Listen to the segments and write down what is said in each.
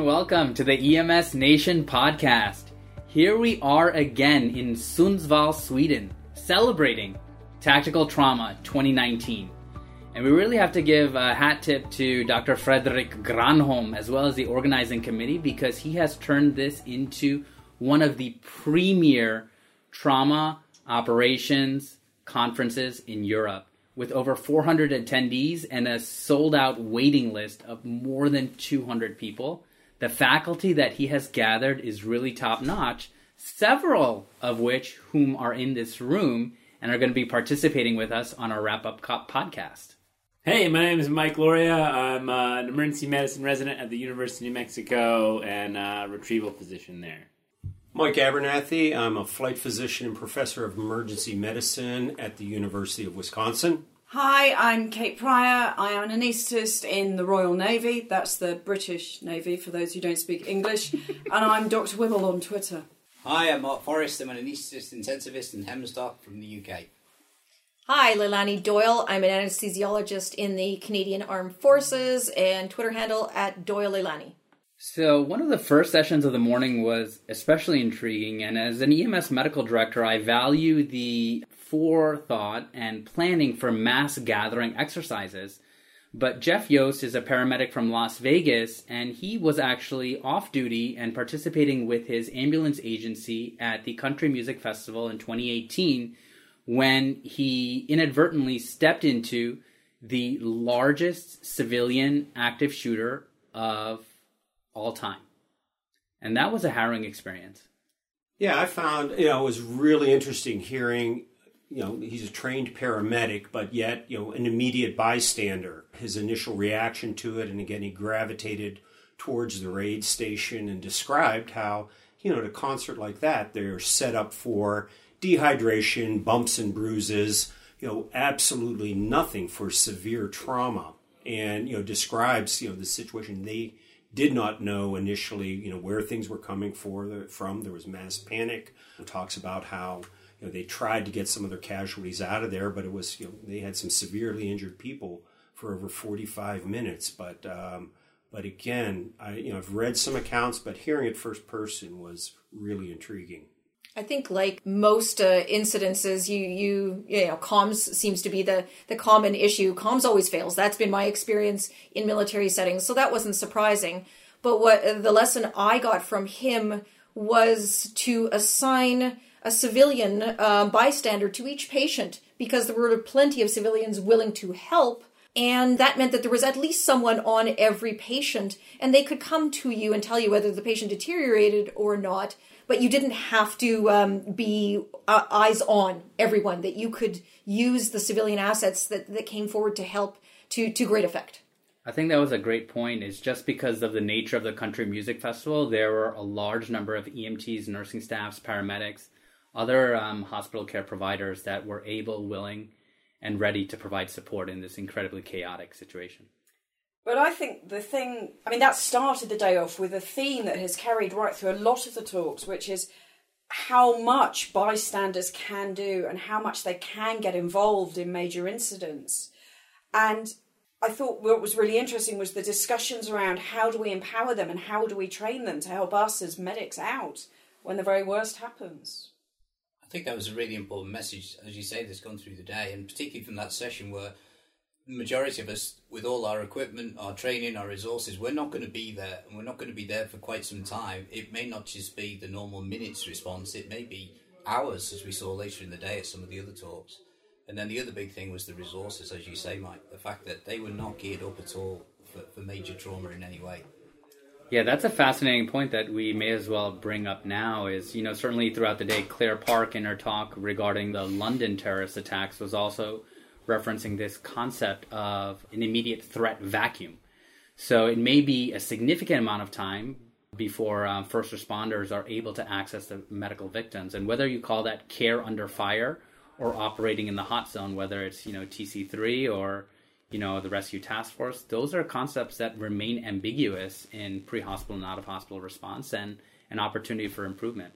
and welcome to the EMS Nation podcast. Here we are again in Sundsvall, Sweden, celebrating Tactical Trauma 2019. And we really have to give a hat tip to Dr. Frederick Granholm as well as the organizing committee because he has turned this into one of the premier trauma operations conferences in Europe with over 400 attendees and a sold out waiting list of more than 200 people. The faculty that he has gathered is really top notch, several of which whom are in this room and are going to be participating with us on our wrap up cop podcast. Hey, my name is Mike Lauria. I'm uh, an emergency medicine resident at the University of New Mexico and a retrieval physician there. Mike Abernethy. I'm a flight physician and professor of emergency medicine at the University of Wisconsin. Hi, I'm Kate Pryor. I am an anaesthetist in the Royal Navy. That's the British Navy for those who don't speak English. and I'm Dr. Wibble on Twitter. Hi, I'm Mark Forrest. I'm an anaesthetist intensivist in Hemstock from the UK. Hi, Leilani Doyle. I'm an anesthesiologist in the Canadian Armed Forces and Twitter handle at Doyle Leilani. So, one of the first sessions of the morning was especially intriguing, and as an EMS medical director, I value the forethought and planning for mass gathering exercises. But Jeff Yost is a paramedic from Las Vegas, and he was actually off duty and participating with his ambulance agency at the Country Music Festival in 2018 when he inadvertently stepped into the largest civilian active shooter of all time. And that was a harrowing experience. Yeah, I found, you know, it was really interesting hearing, you know, he's a trained paramedic, but yet, you know, an immediate bystander. His initial reaction to it, and again, he gravitated towards the raid station and described how, you know, at a concert like that, they're set up for dehydration, bumps and bruises, you know, absolutely nothing for severe trauma. And, you know, describes, you know, the situation they did not know initially, you know, where things were coming for from. There was mass panic. It talks about how you know they tried to get some of their casualties out of there, but it was you know they had some severely injured people for over 45 minutes. But um, but again, I you know I've read some accounts, but hearing it first person was really intriguing. I think, like most uh, incidences, you you you know, comms seems to be the the common issue. Comms always fails. That's been my experience in military settings, so that wasn't surprising. But what the lesson I got from him was to assign a civilian uh, bystander to each patient because there were plenty of civilians willing to help. And that meant that there was at least someone on every patient, and they could come to you and tell you whether the patient deteriorated or not but you didn't have to um, be uh, eyes on everyone. That you could use the civilian assets that, that came forward to help to to great effect. I think that was a great point. Is just because of the nature of the country music festival, there were a large number of EMTs, nursing staffs, paramedics, other um, hospital care providers that were able, willing, and ready to provide support in this incredibly chaotic situation. But I think the thing, I mean, that started the day off with a theme that has carried right through a lot of the talks, which is how much bystanders can do and how much they can get involved in major incidents. And I thought what was really interesting was the discussions around how do we empower them and how do we train them to help us as medics out when the very worst happens. I think that was a really important message, as you say, that's gone through the day, and particularly from that session where the majority of us, with all our equipment, our training, our resources, we're not going to be there, and we're not going to be there for quite some time. It may not just be the normal minutes response; it may be hours, as we saw later in the day at some of the other talks. And then the other big thing was the resources, as you say, Mike. The fact that they were not geared up at all for, for major trauma in any way. Yeah, that's a fascinating point that we may as well bring up now. Is you know certainly throughout the day, Claire Park in her talk regarding the London terrorist attacks was also referencing this concept of an immediate threat vacuum. So it may be a significant amount of time before um, first responders are able to access the medical victims, and whether you call that care under fire or operating in the hot zone, whether it's you know TC3 or you know the rescue task force, those are concepts that remain ambiguous in pre-hospital and out-of-hospital response, and an opportunity for improvement.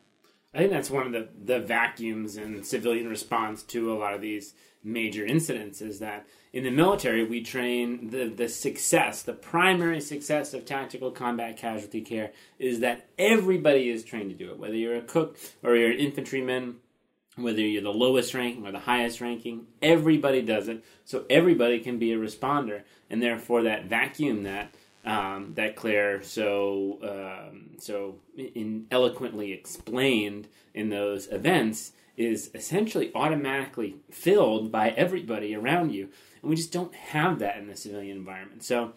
I think that's one of the, the vacuums in civilian response to a lot of these major incidents is that in the military we train the, the success, the primary success of tactical combat casualty care is that everybody is trained to do it, whether you're a cook or you're an infantryman, whether you're the lowest ranking or the highest ranking, everybody does it. So everybody can be a responder, and therefore that vacuum that um, that Claire so um, so in eloquently explained in those events is essentially automatically filled by everybody around you, and we just don't have that in the civilian environment. So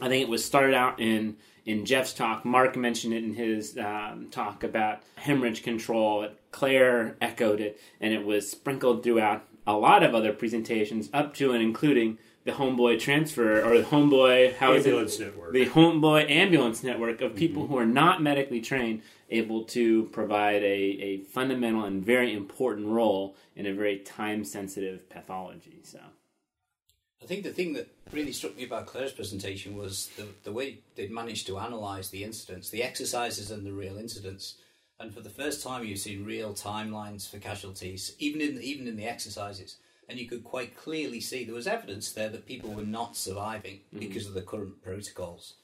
I think it was started out in in Jeff's talk. Mark mentioned it in his um, talk about hemorrhage control. Claire echoed it, and it was sprinkled throughout a lot of other presentations, up to and including the Homeboy transfer or the Homeboy how ambulance is it? network. The Homeboy ambulance network of people mm-hmm. who are not medically trained able to provide a, a fundamental and very important role in a very time sensitive pathology. So I think the thing that really struck me about Claire's presentation was the, the way they'd managed to analyse the incidents, the exercises and the real incidents. And for the first time, you've seen real timelines for casualties, even in even in the exercises and you could quite clearly see there was evidence there that people were not surviving mm-hmm. because of the current protocols.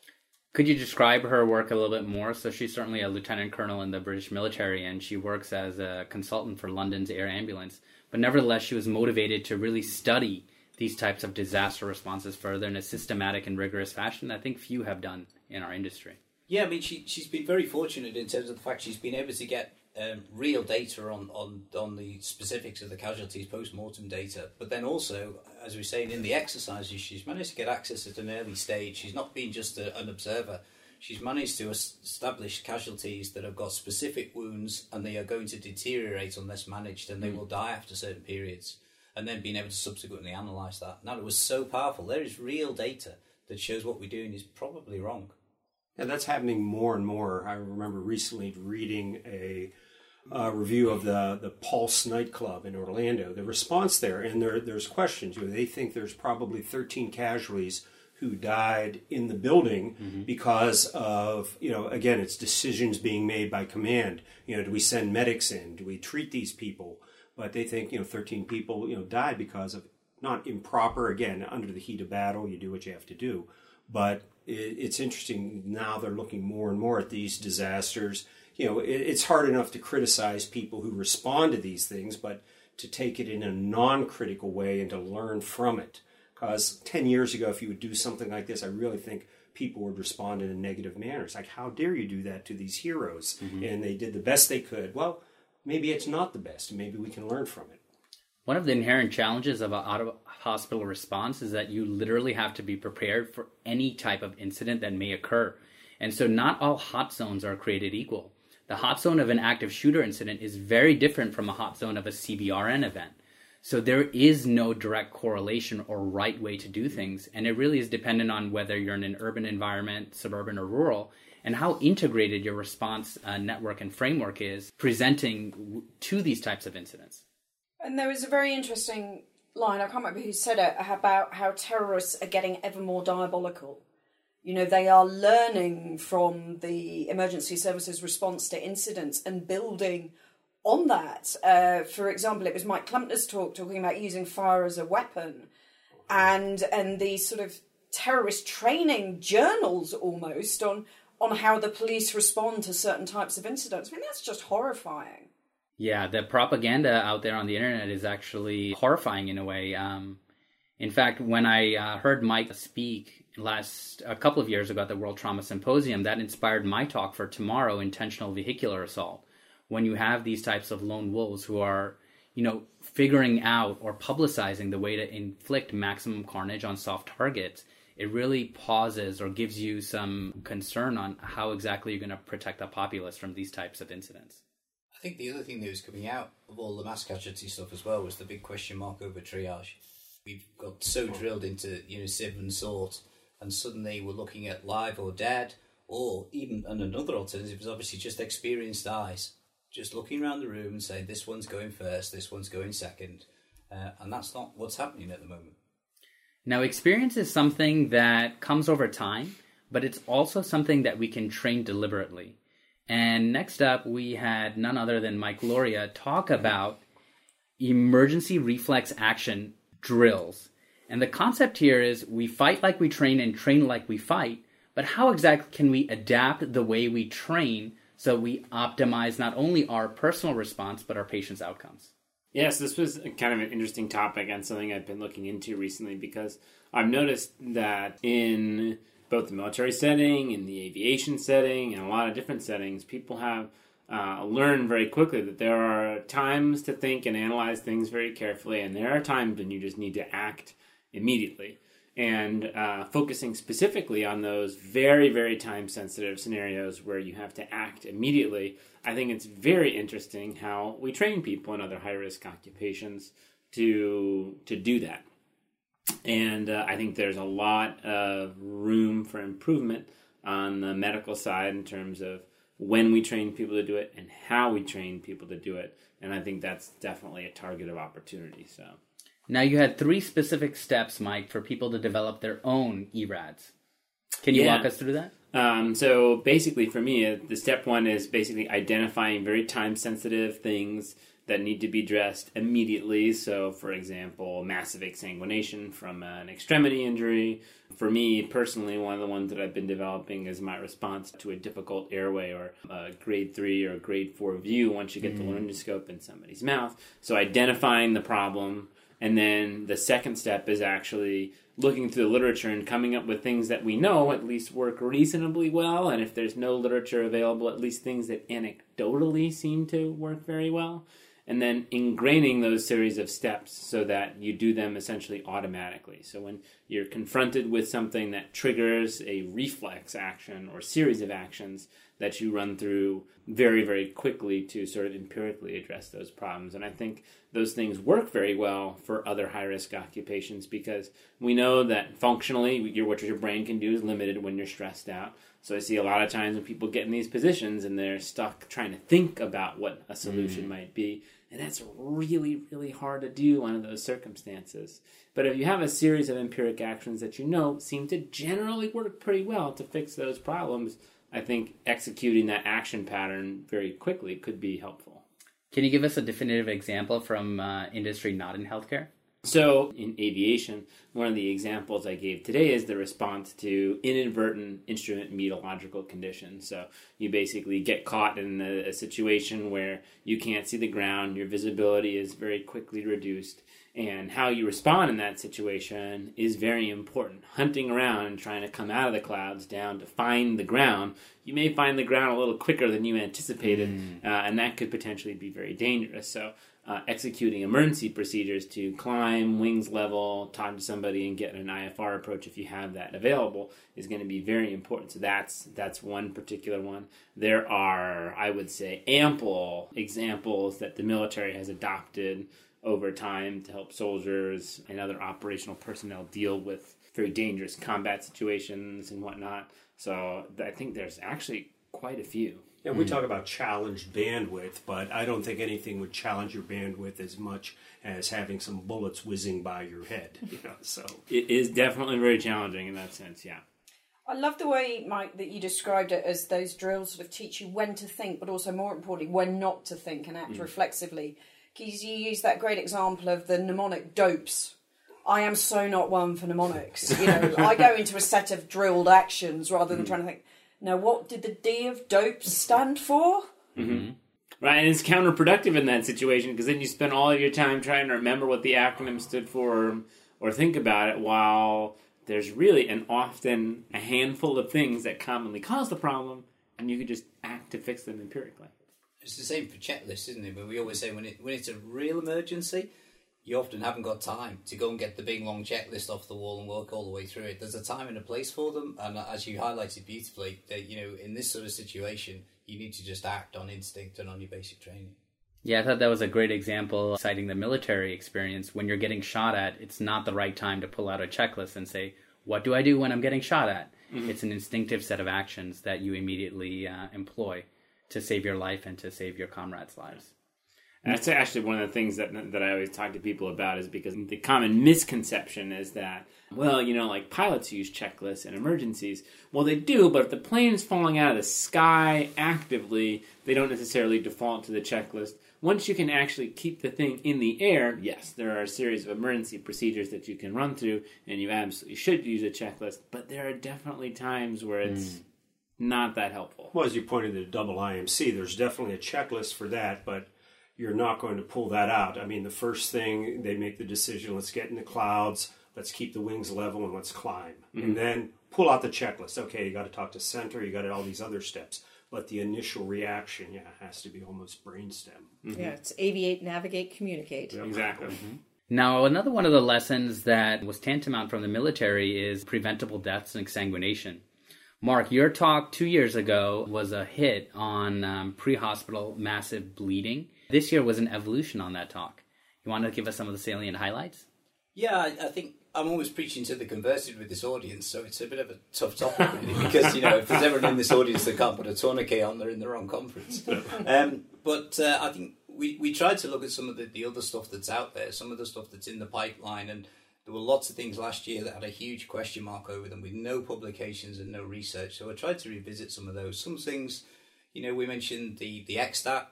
Could you describe her work a little bit more? So she's certainly a lieutenant colonel in the British military, and she works as a consultant for London's air ambulance. But nevertheless, she was motivated to really study these types of disaster responses further in a systematic and rigorous fashion. I think few have done in our industry. Yeah, I mean, she she's been very fortunate in terms of the fact she's been able to get um, real data on, on, on the specifics of the casualties, post mortem data. But then also, as we saying in the exercises, she's managed to get access at an early stage. She's not been just a, an observer. She's managed to establish casualties that have got specific wounds and they are going to deteriorate unless managed and they mm. will die after certain periods. And then being able to subsequently analyse that. Now, it was so powerful. There is real data that shows what we're doing is probably wrong. And that's happening more and more. I remember recently reading a uh, review of the the Pulse nightclub in Orlando. The response there, and there there's questions. You know, they think there's probably 13 casualties who died in the building mm-hmm. because of you know again it's decisions being made by command. You know, do we send medics in? Do we treat these people? But they think you know 13 people you know died because of not improper again under the heat of battle. You do what you have to do, but it, it's interesting now they're looking more and more at these disasters you know, it, it's hard enough to criticize people who respond to these things, but to take it in a non critical way and to learn from it. Because 10 years ago, if you would do something like this, I really think people would respond in a negative manner. It's like, how dare you do that to these heroes? Mm-hmm. And they did the best they could. Well, maybe it's not the best. Maybe we can learn from it. One of the inherent challenges of a hospital response is that you literally have to be prepared for any type of incident that may occur. And so not all hot zones are created equal. The hot zone of an active shooter incident is very different from a hot zone of a CBRN event. So there is no direct correlation or right way to do things, and it really is dependent on whether you're in an urban environment, suburban, or rural, and how integrated your response uh, network and framework is presenting to these types of incidents. And there was a very interesting line, I can't remember who said it, about how terrorists are getting ever more diabolical. You know, they are learning from the emergency services response to incidents and building on that. Uh, for example, it was Mike Clumpner's talk talking about using fire as a weapon and and the sort of terrorist training journals almost on on how the police respond to certain types of incidents. I mean, that's just horrifying. Yeah, the propaganda out there on the internet is actually horrifying in a way. Um, in fact, when I uh, heard Mike speak last a couple of years ago at the World Trauma Symposium that inspired my talk for tomorrow intentional vehicular assault when you have these types of lone wolves who are you know figuring out or publicizing the way to inflict maximum carnage on soft targets it really pauses or gives you some concern on how exactly you're going to protect the populace from these types of incidents I think the other thing that was coming out of all the mass casualty stuff as well was the big question mark over triage. We've got so drilled into you know sieve and sort and suddenly we're looking at live or dead, or even and another alternative is obviously just experienced eyes, just looking around the room and saying this one's going first, this one's going second, uh, and that's not what's happening at the moment. Now, experience is something that comes over time, but it's also something that we can train deliberately. And next up, we had none other than Mike Lauria talk about emergency reflex action drills. And the concept here is we fight like we train and train like we fight, but how exactly can we adapt the way we train so we optimize not only our personal response but our patients' outcomes? Yes, this was kind of an interesting topic and something I've been looking into recently because I've noticed that in both the military setting, in the aviation setting, and a lot of different settings, people have uh, learned very quickly that there are times to think and analyze things very carefully, and there are times when you just need to act immediately. And uh, focusing specifically on those very, very time sensitive scenarios where you have to act immediately, I think it's very interesting how we train people in other high risk occupations to to do that. And uh, I think there's a lot of room for improvement on the medical side in terms of when we train people to do it and how we train people to do it. And I think that's definitely a target of opportunity. So now you had three specific steps, Mike, for people to develop their own ERADs. Can you Yeah. walk us through that? Um, so basically, for me, uh, the step one is basically identifying very time sensitive things that need to be addressed immediately. So, for example, massive exsanguination from an extremity injury. For me personally, one of the ones that I've been developing is my response to a difficult airway or a grade three or grade four view once you get the laryngoscope in somebody's mouth. So, identifying the problem. And then the second step is actually looking through the literature and coming up with things that we know at least work reasonably well. And if there's no literature available, at least things that anecdotally seem to work very well. And then ingraining those series of steps so that you do them essentially automatically. So when you're confronted with something that triggers a reflex action or series of actions, that you run through very, very quickly to sort of empirically address those problems. And I think those things work very well for other high risk occupations because we know that functionally, your, what your brain can do is limited when you're stressed out. So I see a lot of times when people get in these positions and they're stuck trying to think about what a solution mm. might be. And that's really, really hard to do under those circumstances. But if you have a series of empiric actions that you know seem to generally work pretty well to fix those problems, I think executing that action pattern very quickly could be helpful. Can you give us a definitive example from uh, industry not in healthcare? So, in aviation, one of the examples I gave today is the response to inadvertent instrument meteorological conditions. So, you basically get caught in a, a situation where you can't see the ground, your visibility is very quickly reduced, and how you respond in that situation is very important. Hunting around and trying to come out of the clouds down to find the ground, you may find the ground a little quicker than you anticipated, uh, and that could potentially be very dangerous. So, uh, executing emergency procedures to climb wings level, talk to somebody, and get an IFR approach if you have that available is going to be very important. So that's that's one particular one. There are, I would say, ample examples that the military has adopted over time to help soldiers and other operational personnel deal with very dangerous combat situations and whatnot. So I think there's actually quite a few. Yeah, we hmm. talk about challenged bandwidth, but I don't think anything would challenge your bandwidth as much as having some bullets whizzing by your head. You know, so It is definitely very challenging in that sense, yeah. I love the way, Mike, that you described it as those drills sort of teach you when to think, but also more importantly, when not to think and act hmm. reflexively. Because you use that great example of the mnemonic dopes. I am so not one for mnemonics. You know, I go into a set of drilled actions rather than hmm. trying to think, now what did the D of dope stand for? Mm-hmm. Right, and it's counterproductive in that situation because then you spend all of your time trying to remember what the acronym stood for or, or think about it while there's really and often a handful of things that commonly cause the problem and you could just act to fix them empirically. It's the same for checklists, isn't it? But we always say when it when it's a real emergency, you often haven't got time to go and get the big long checklist off the wall and work all the way through it. There's a time and a place for them, and as you highlighted beautifully, that you know in this sort of situation, you need to just act on instinct and on your basic training. Yeah, I thought that was a great example citing the military experience. When you're getting shot at, it's not the right time to pull out a checklist and say, What do I do when I'm getting shot at? It's an instinctive set of actions that you immediately uh, employ to save your life and to save your comrades' lives. That's actually one of the things that that I always talk to people about is because the common misconception is that well, you know, like pilots use checklists in emergencies. Well, they do, but if the plane is falling out of the sky actively, they don't necessarily default to the checklist. Once you can actually keep the thing in the air, yes, there are a series of emergency procedures that you can run through, and you absolutely should use a checklist. But there are definitely times where it's hmm. not that helpful. Well, as you pointed to the double IMC, there's definitely a checklist for that, but you're not going to pull that out. I mean, the first thing they make the decision let's get in the clouds, let's keep the wings level, and let's climb. And mm-hmm. then pull out the checklist. Okay, you got to talk to center, you got all these other steps. But the initial reaction, yeah, has to be almost brainstem. Mm-hmm. Yeah, it's aviate, navigate, communicate. Exactly. Mm-hmm. Now, another one of the lessons that was tantamount from the military is preventable deaths and exsanguination. Mark, your talk two years ago was a hit on um, pre hospital massive bleeding. This year was an evolution on that talk. You want to give us some of the salient highlights? Yeah, I, I think I'm always preaching to the converted with this audience, so it's a bit of a tough topic really, because you know if there's everyone in this audience that can't put a tourniquet on, they're in the wrong conference. Um, but uh, I think we we tried to look at some of the, the other stuff that's out there, some of the stuff that's in the pipeline, and there were lots of things last year that had a huge question mark over them with no publications and no research. So I tried to revisit some of those. Some things, you know, we mentioned the the XStat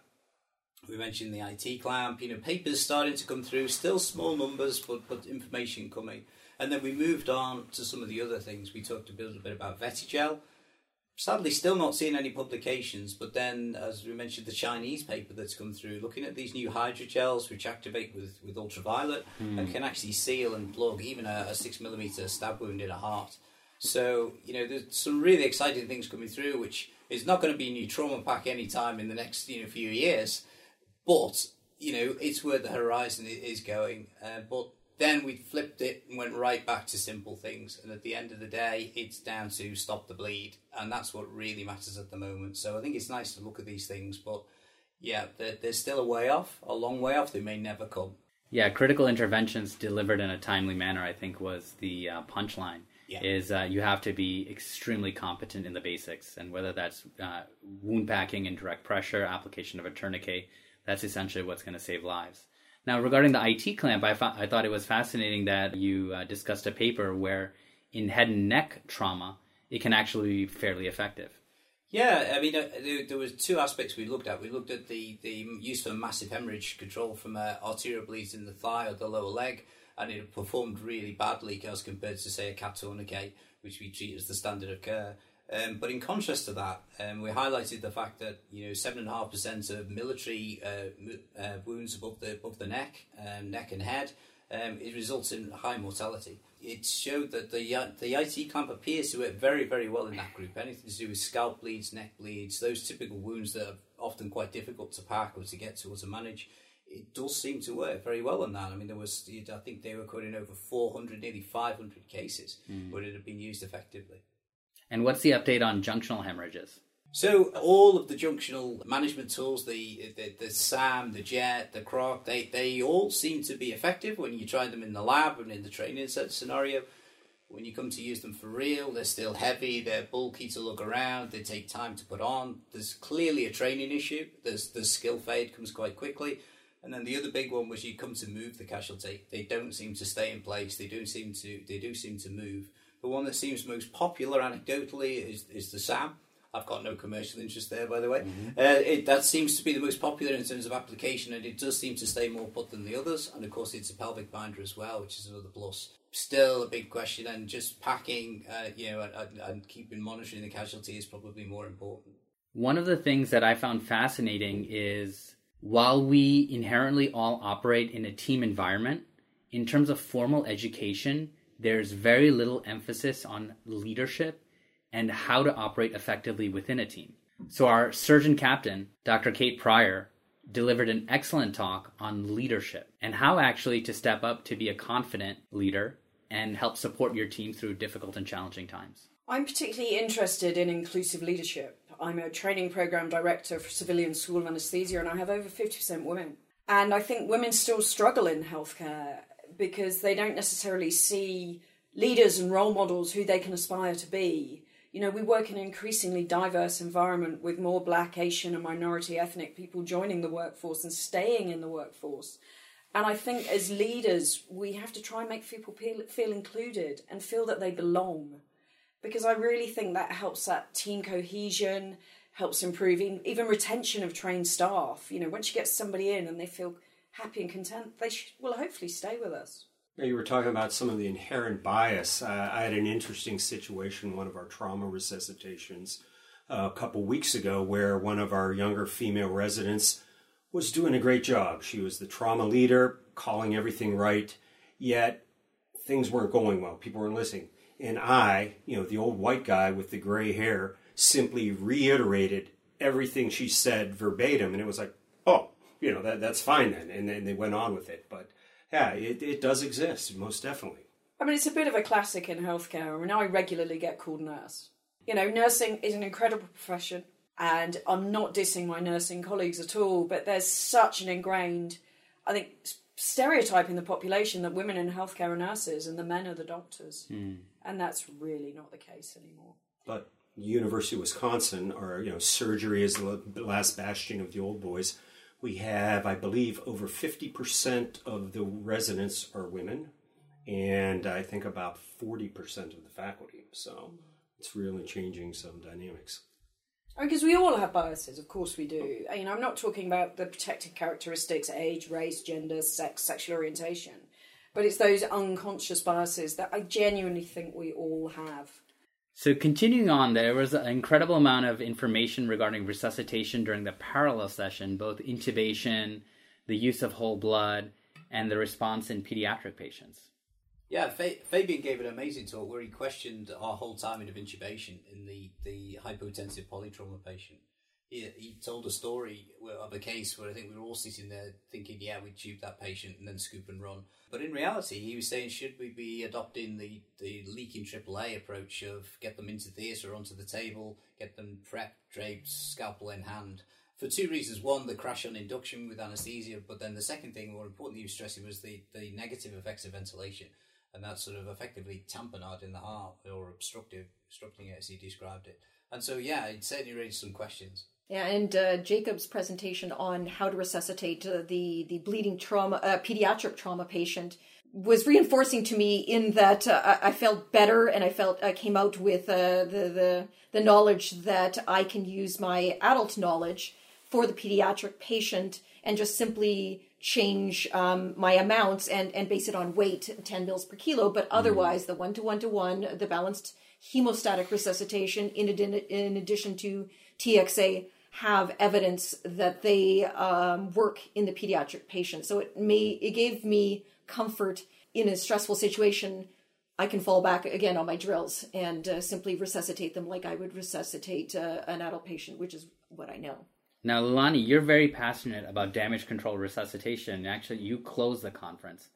we mentioned the IT clamp, you know, papers starting to come through, still small numbers, but, but information coming. And then we moved on to some of the other things. We talked a little bit about Vetigel. Sadly, still not seeing any publications, but then, as we mentioned, the Chinese paper that's come through, looking at these new hydrogels which activate with, with ultraviolet and hmm. can actually seal and plug even a, a six millimeter stab wound in a heart. So, you know, there's some really exciting things coming through, which is not going to be a new trauma pack anytime in the next you know, few years. But you know, it's where the horizon is going. Uh, but then we flipped it and went right back to simple things. And at the end of the day, it's down to stop the bleed, and that's what really matters at the moment. So I think it's nice to look at these things, but yeah, they're, they're still a way off, a long way off. They may never come. Yeah, critical interventions delivered in a timely manner, I think, was the uh, punchline. Yeah. Is uh, you have to be extremely competent in the basics, and whether that's uh, wound packing and direct pressure, application of a tourniquet, that's essentially what's going to save lives. Now, regarding the IT clamp, I, fo- I thought it was fascinating that you uh, discussed a paper where in head and neck trauma, it can actually be fairly effective. Yeah, I mean, uh, there, there was two aspects we looked at. We looked at the, the use for massive hemorrhage control from uh, arterial bleeds in the thigh or the lower leg, and it performed really badly as compared to, say, a cat tourniquet, which we treat as the standard of care. Um, but in contrast to that, um, we highlighted the fact that you know seven and a half percent of military uh, uh, wounds above the above the neck, um, neck and head, um, it results in high mortality. It showed that the uh, the IT clamp appears to work very very well in that group. Anything to do with scalp bleeds, neck bleeds, those typical wounds that are often quite difficult to pack or to get to or to manage. It does seem to work very well on that. I mean, there was I think they were quoting over 400, nearly 500 cases where it had been used effectively. And what's the update on junctional hemorrhages? So all of the junctional management tools, the the, the SAM, the JET, the CROC, they, they all seem to be effective when you try them in the lab and in the training set scenario. When you come to use them for real, they're still heavy, they're bulky to look around, they take time to put on. There's clearly a training issue. There's the skill fade comes quite quickly. And then the other big one was you come to move the casualty. They don't seem to stay in place. They do seem to they do seem to move. The one that seems most popular anecdotally is, is the SAM. I've got no commercial interest there, by the way. Uh, it, that seems to be the most popular in terms of application, and it does seem to stay more put than the others. And of course, it's a pelvic binder as well, which is another plus. Still a big question, and just packing, uh, you know, and, and, and keeping monitoring the casualty is probably more important. One of the things that I found fascinating is while we inherently all operate in a team environment, in terms of formal education, there's very little emphasis on leadership and how to operate effectively within a team. So, our surgeon captain, Dr. Kate Pryor, delivered an excellent talk on leadership and how actually to step up to be a confident leader and help support your team through difficult and challenging times. I'm particularly interested in inclusive leadership. I'm a training program director for Civilian School of Anaesthesia, and I have over 50% women. And I think women still struggle in healthcare because they don't necessarily see leaders and role models who they can aspire to be. You know, we work in an increasingly diverse environment with more black, Asian, and minority ethnic people joining the workforce and staying in the workforce. And I think as leaders, we have to try and make people feel, included and feel that they belong. Because I really think that helps that team cohesion, helps improving even retention of trained staff. You know, once you get somebody in and they feel happy and content, they will hopefully stay with us. Now, You were talking about some of the inherent bias. Uh, I had an interesting situation, one of our trauma resuscitations, uh, a couple weeks ago, where one of our younger female residents was doing a great job. She was the trauma leader, calling everything right, yet things weren't going well. People weren't listening. And I, you know, the old white guy with the gray hair, simply reiterated everything she said verbatim. And it was like, oh, you know, that, that's fine then. And then they went on with it. But yeah, it, it does exist, most definitely. I mean, it's a bit of a classic in healthcare. I mean, I regularly get called nurse. You know, nursing is an incredible profession, and I'm not dissing my nursing colleagues at all, but there's such an ingrained, I think, stereotype in the population that women in healthcare are nurses and the men are the doctors. Hmm. And that's really not the case anymore. But University of Wisconsin, or you know, surgery is the last bastion of the old boys. We have, I believe, over fifty percent of the residents are women, and I think about forty percent of the faculty. So it's really changing some dynamics. Because we all have biases, of course we do. You know, I'm not talking about the protected characteristics, age, race, gender, sex, sexual orientation, but it's those unconscious biases that I genuinely think we all have. So continuing on, there was an incredible amount of information regarding resuscitation during the parallel session, both intubation, the use of whole blood, and the response in pediatric patients. Yeah, Fa- Fabian gave an amazing talk where he questioned our whole timing of intubation in the, the hypotensive polytrauma patient. He, told a story of a case where I think we were all sitting there thinking, yeah, we'd tube that patient and then scoop and run. But in reality, he was saying, should we be adopting the, the leaking AAA approach of get them into theatre, onto the table, get them prepped, draped, scalpel in hand? For two reasons. One, the crash on induction with anaesthesia, but then the second thing, more importantly, he was stressing was the, the negative effects of ventilation and that's sort of effectively tamponade in the heart or obstructive, obstructing it as he described it. And so, yeah, it certainly raised some questions. Yeah, and uh, Jacob's presentation on how to resuscitate uh, the the bleeding trauma, uh, pediatric trauma patient was reinforcing to me in that uh, I felt better and I felt I came out with uh, the the the knowledge that I can use my adult knowledge for the pediatric patient and just simply change um, my amounts and, and base it on weight, 10 mils per kilo. But otherwise, the one to one to one, the balanced hemostatic resuscitation, in, adi- in addition to TXA, have evidence that they um, work in the pediatric patient. So it may it gave me comfort in a stressful situation. I can fall back again on my drills and uh, simply resuscitate them like I would resuscitate uh, an adult patient, which is what I know. Now, Leilani, you're very passionate about damage control resuscitation. Actually, you closed the conference.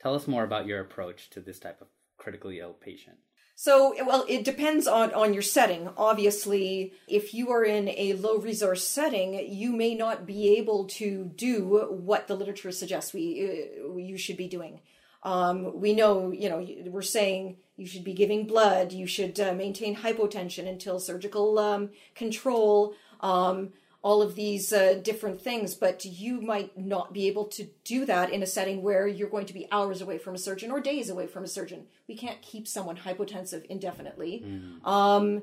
Tell us more about your approach to this type of critically ill patient. So, well, it depends on, on your setting. Obviously, if you are in a low resource setting, you may not be able to do what the literature suggests we uh, you should be doing. Um, we know, you know, we're saying you should be giving blood, you should uh, maintain hypotension until surgical um, control. Um, all of these uh, different things, but you might not be able to do that in a setting where you're going to be hours away from a surgeon or days away from a surgeon. We can't keep someone hypotensive indefinitely. Mm. Um,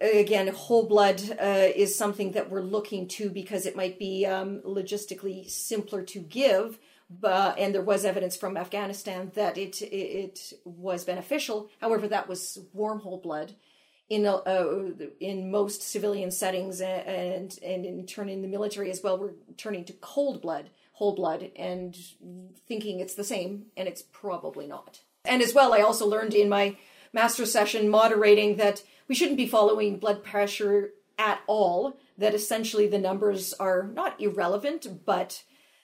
again, whole blood uh, is something that we're looking to because it might be um, logistically simpler to give. But, and there was evidence from Afghanistan that it it was beneficial. However, that was warm whole blood in uh, in most civilian settings and and in turn in the military as well we're turning to cold blood whole blood and thinking it's the same and it's probably not. And as well i also learned in my master session moderating that we shouldn't be following blood pressure at all that essentially the numbers are not irrelevant but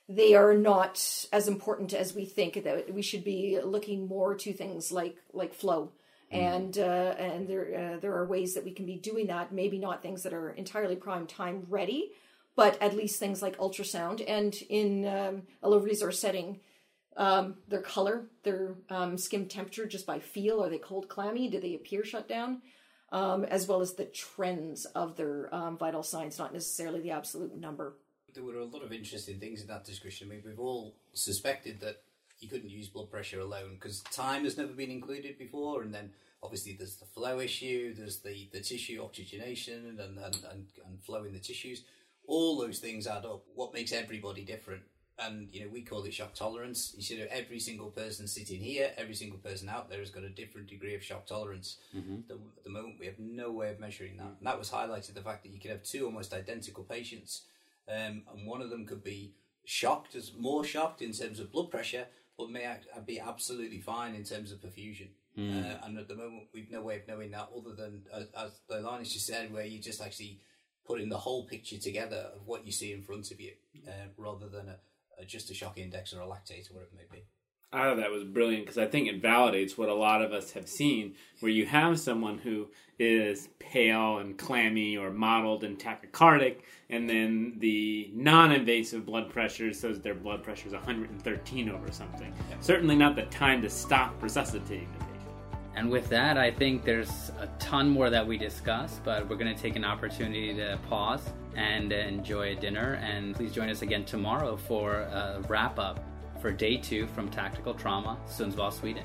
they are not as important as we think that we should be looking more to things like like flow and uh, and there uh, there are ways that we can be doing that. Maybe not things that are entirely prime time ready, but at least things like ultrasound. And in um, a low resource setting, um, their color, their um, skin temperature, just by feel, are they cold, clammy? Do they appear shut down? um, as well as the trends of their um, vital signs, not necessarily the absolute number. There were a lot of interesting things in that discussion. I mean, we've all suspected that you couldn't use blood pressure alone because time has never been included before, and then obviously there's the flow issue, there's the, the tissue oxygenation and, and, and, and flow in the tissues. All those things add up. What makes everybody different? And you know, we call it shock tolerance. You see, every single person sitting here, every single person out there has got a different degree of shock tolerance. Mm-hmm. The, at the moment, we have no way of measuring that. And that was highlighted the fact that you could have two almost identical patients, um, and one of them could be shocked, as more shocked in terms of blood pressure, but may be absolutely fine in terms of perfusion. Mm. Uh, and at the moment, we've no way of knowing that other than, as, as Leilani's just said, where you're just actually putting the whole picture together of what you see in front of you, uh, rather than a, a, just a shock index or a lactate or whatever it may be. I thought that was brilliant because I think it validates what a lot of us have seen, where you have someone who is pale and clammy or mottled and tachycardic, and then the non-invasive blood pressure says their blood pressure is 113 over something. Yeah. Certainly not the time to stop resuscitating the patient. And with that, I think there's a ton more that we discuss, but we're going to take an opportunity to pause and enjoy a dinner. And please join us again tomorrow for a wrap up for day two from Tactical Trauma, Sundsvall, Sweden.